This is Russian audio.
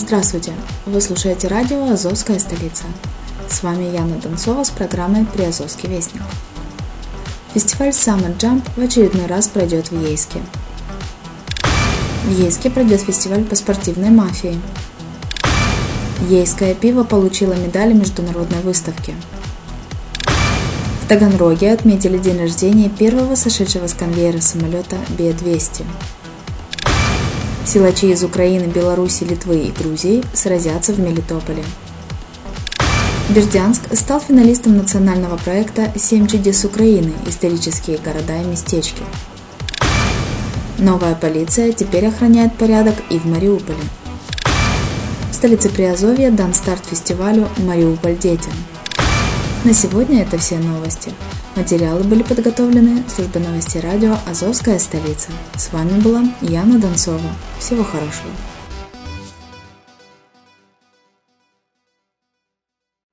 Здравствуйте! Вы слушаете радио «Азовская столица». С вами Яна Донцова с программой «Приазовский вестник». Фестиваль Summer Jump в очередной раз пройдет в Ейске. В Ейске пройдет фестиваль по спортивной мафии. Ейское пиво получило медали международной выставки. В Таганроге отметили день рождения первого сошедшего с конвейера самолета Б-200. Силачи из Украины, Беларуси, Литвы и Грузии сразятся в Мелитополе. Бердянск стал финалистом национального проекта «Семь чудес Украины. Исторические города и местечки». Новая полиция теперь охраняет порядок и в Мариуполе. В столице Приазовья дан старт фестивалю «Мариуполь детям». На сегодня это все новости. Материалы были подготовлены службой новостей радио «Азовская столица». С вами была Яна Донцова. Всего хорошего.